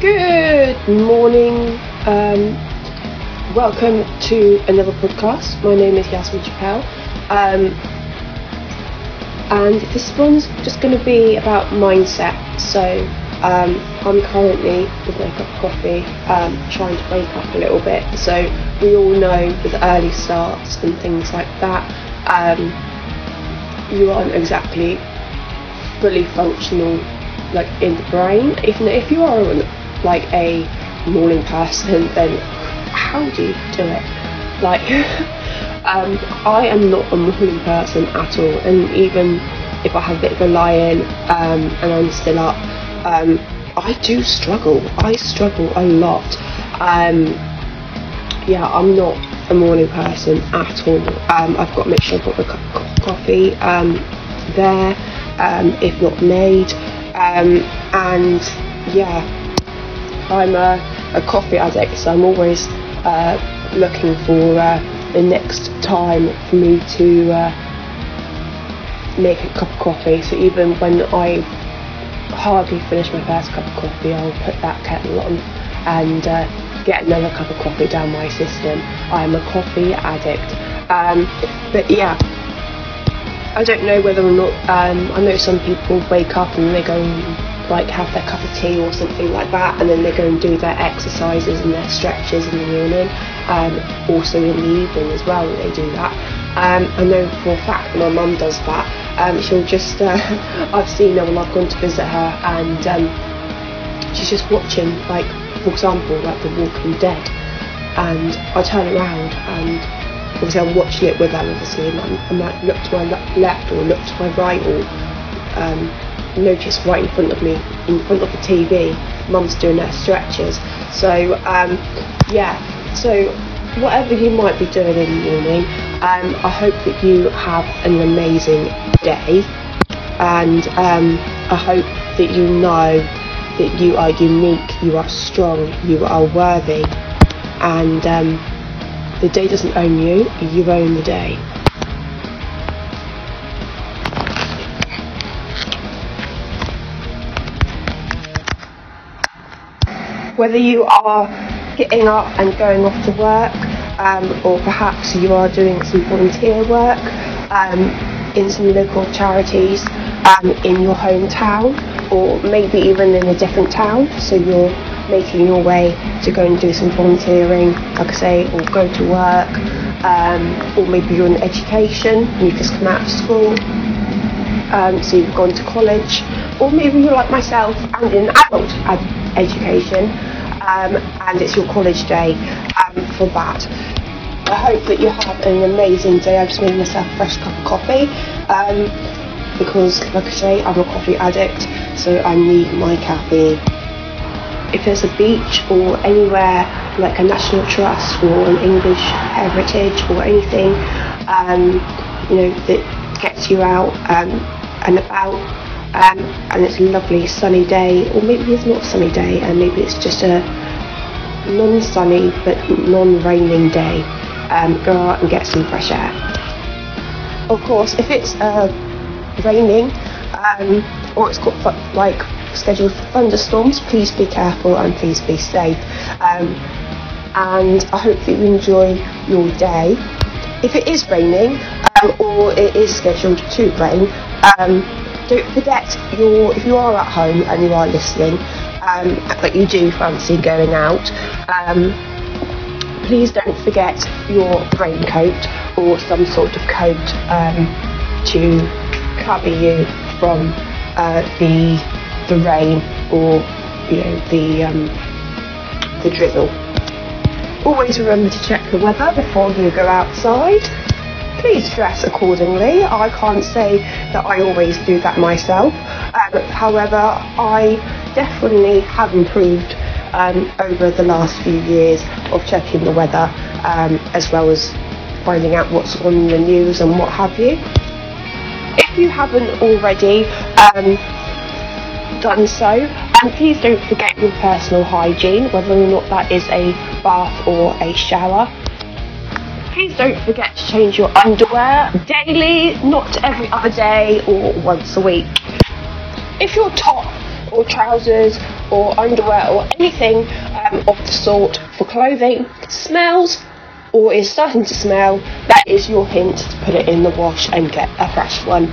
Good morning. Um, welcome to another podcast. My name is Yasmin Chappelle. Um, and this one's just going to be about mindset. So, um, I'm currently with my cup of coffee, um, trying to wake up a little bit. So, we all know with the early starts and things like that, um, you aren't exactly fully functional like in the brain. Even if you are like a morning person, then how do you do it? Like, um, I am not a morning person at all, and even if I have a bit of a lie in um, and I'm still up, um, I do struggle. I struggle a lot. Um, yeah, I'm not a morning person at all. Um, I've got to make sure I've got the cup of coffee um, there, if not made, and yeah I'm a, a coffee addict, so I'm always uh, looking for uh, the next time for me to uh, make a cup of coffee. So even when I hardly finish my first cup of coffee, I'll put that kettle on and uh, get another cup of coffee down my system. I'm a coffee addict. Um, but yeah, I don't know whether or not um, I know some people wake up and they go like have their cup of tea or something like that and then they go and do their exercises and their stretches in the morning um, also in the evening as well they do that. Um, I know for a fact that my mum does that. Um, she'll just uh, I've seen her when I've gone to visit her and um, she's just watching like for example like The Walking Dead and I turn around and obviously I'm watching it with her obviously and I'm, I might look to my left or look to my right or um, notice right in front of me, in front of the TV, mum's doing her stretches. So, um, yeah, so whatever you might be doing in the morning, um, I hope that you have an amazing day. And um, I hope that you know that you are unique, you are strong, you are worthy. And um, the day doesn't own you, you own the day. Whether you are getting up and going off to work, um, or perhaps you are doing some volunteer work um, in some local charities um, in your hometown, or maybe even in a different town. So you're making your way to go and do some volunteering, like I say, or go to work, um, or maybe you're in education and you've just come out of school. Um, so you've gone to college, or maybe you're like myself and in adult education, um, and it's your college day um, for that. I hope that you have an amazing day. I've just made myself a fresh cup of coffee um, because, like I say, I'm a coffee addict, so I need my caffeine. If there's a beach or anywhere like a national trust or an English heritage or anything, um, you know, that gets you out um, and about um, and it's a lovely sunny day, or maybe it's not a sunny day, and maybe it's just a non-sunny but non-raining day. Um, go out and get some fresh air. Of course, if it's uh, raining um, or it's got like scheduled for thunderstorms, please be careful and please be safe. Um, and I hope that you enjoy your day. If it is raining um, or it is scheduled to rain, um, don't forget your if you are at home and you are listening, um, but you do fancy going out, um, please don't forget your raincoat or some sort of coat um, to cover you from uh, the the rain or you know the um, the drizzle. Always remember to check the weather before you go outside please dress accordingly. I can't say that I always do that myself. Um, however, I definitely have improved um, over the last few years of checking the weather um, as well as finding out what's on the news and what have you. If you haven't already um, done so, and please don't forget your personal hygiene, whether or not that is a bath or a shower. Please don't forget to change your underwear daily, not every other day or once a week. If your top or trousers or underwear or anything um, of the sort for clothing smells or is starting to smell, that is your hint to put it in the wash and get a fresh one.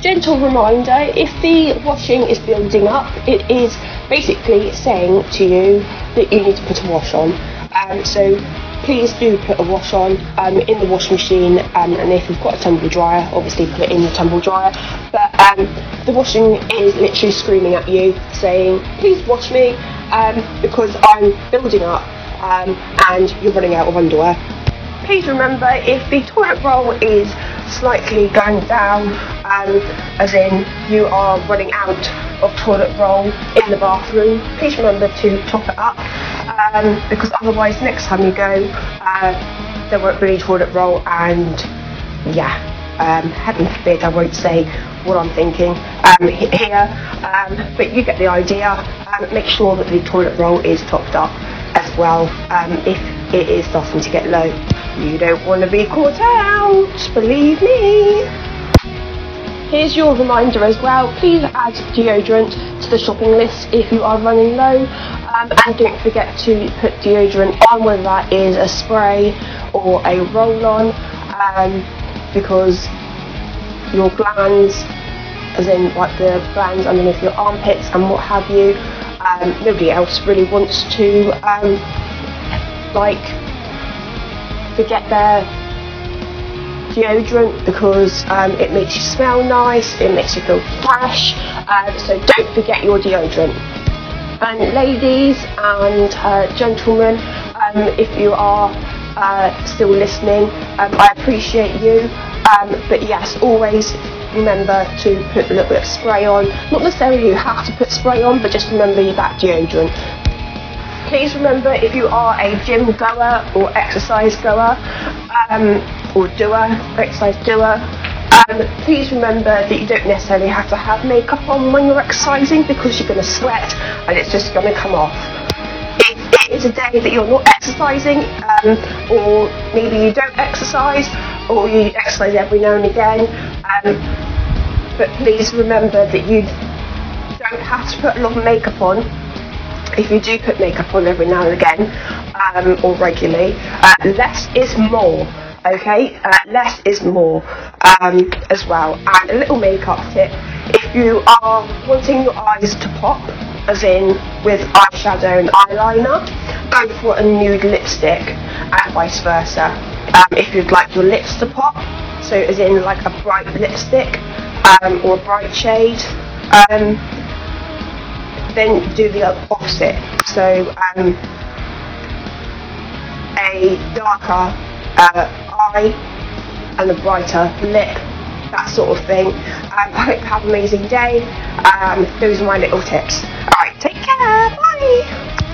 Gentle reminder if the washing is building up, it is basically saying to you that you need to put a wash on. Um, so please do put a wash on um, in the washing machine um, and if you've got a tumble dryer obviously put it in the tumble dryer but um, the washing is literally screaming at you saying please wash me um, because I'm building up um, and you're running out of underwear. Please remember if the toilet roll is slightly going down um, as in you are running out of toilet roll in the bathroom please remember to top it up um, because otherwise next time you go uh, there won't be any toilet roll and yeah um, heaven forbid I won't say what I'm thinking um, here. Um, but you get the idea. Um, make sure that the toilet roll is topped up as well. Um, if it is starting to get low you don't want to be caught out believe me. Here's your reminder as well, please add deodorant to the shopping list if you are running low um, and don't forget to put deodorant on whether that is a spray or a roll-on um, because your glands, as in like the glands underneath your armpits and what have you, um, nobody else really wants to um, like forget their deodorant because um, it makes you smell nice, it makes you feel fresh, um, so don't forget your deodorant. And ladies and uh, gentlemen, um, if you are uh, still listening, um, I appreciate you, um, but yes, always remember to put a little bit of spray on. Not necessarily you have to put spray on, but just remember that deodorant. Please remember if you are a gym goer or exercise goer, um, or doer, exercise doer, um, please remember that you don't necessarily have to have makeup on when you're exercising because you're going to sweat and it's just going to come off. If it is a day that you're not exercising, um, or maybe you don't exercise, or you exercise every now and again, um, but please remember that you don't have to put a lot of makeup on if you do put makeup on every now and again um, or regularly, uh, less is more okay? Uh, less is more um, as well. And a little makeup tip. If you are wanting your eyes to pop as in with eyeshadow and eyeliner go for a nude lipstick and vice versa. Um, if you'd like your lips to pop so as in like a bright lipstick um, or a bright shade um, then do the opposite. So um, a darker uh, eye and a brighter lip, that sort of thing. Um, I hope you have an amazing day. Um, those are my little tips. Alright, take care. Bye.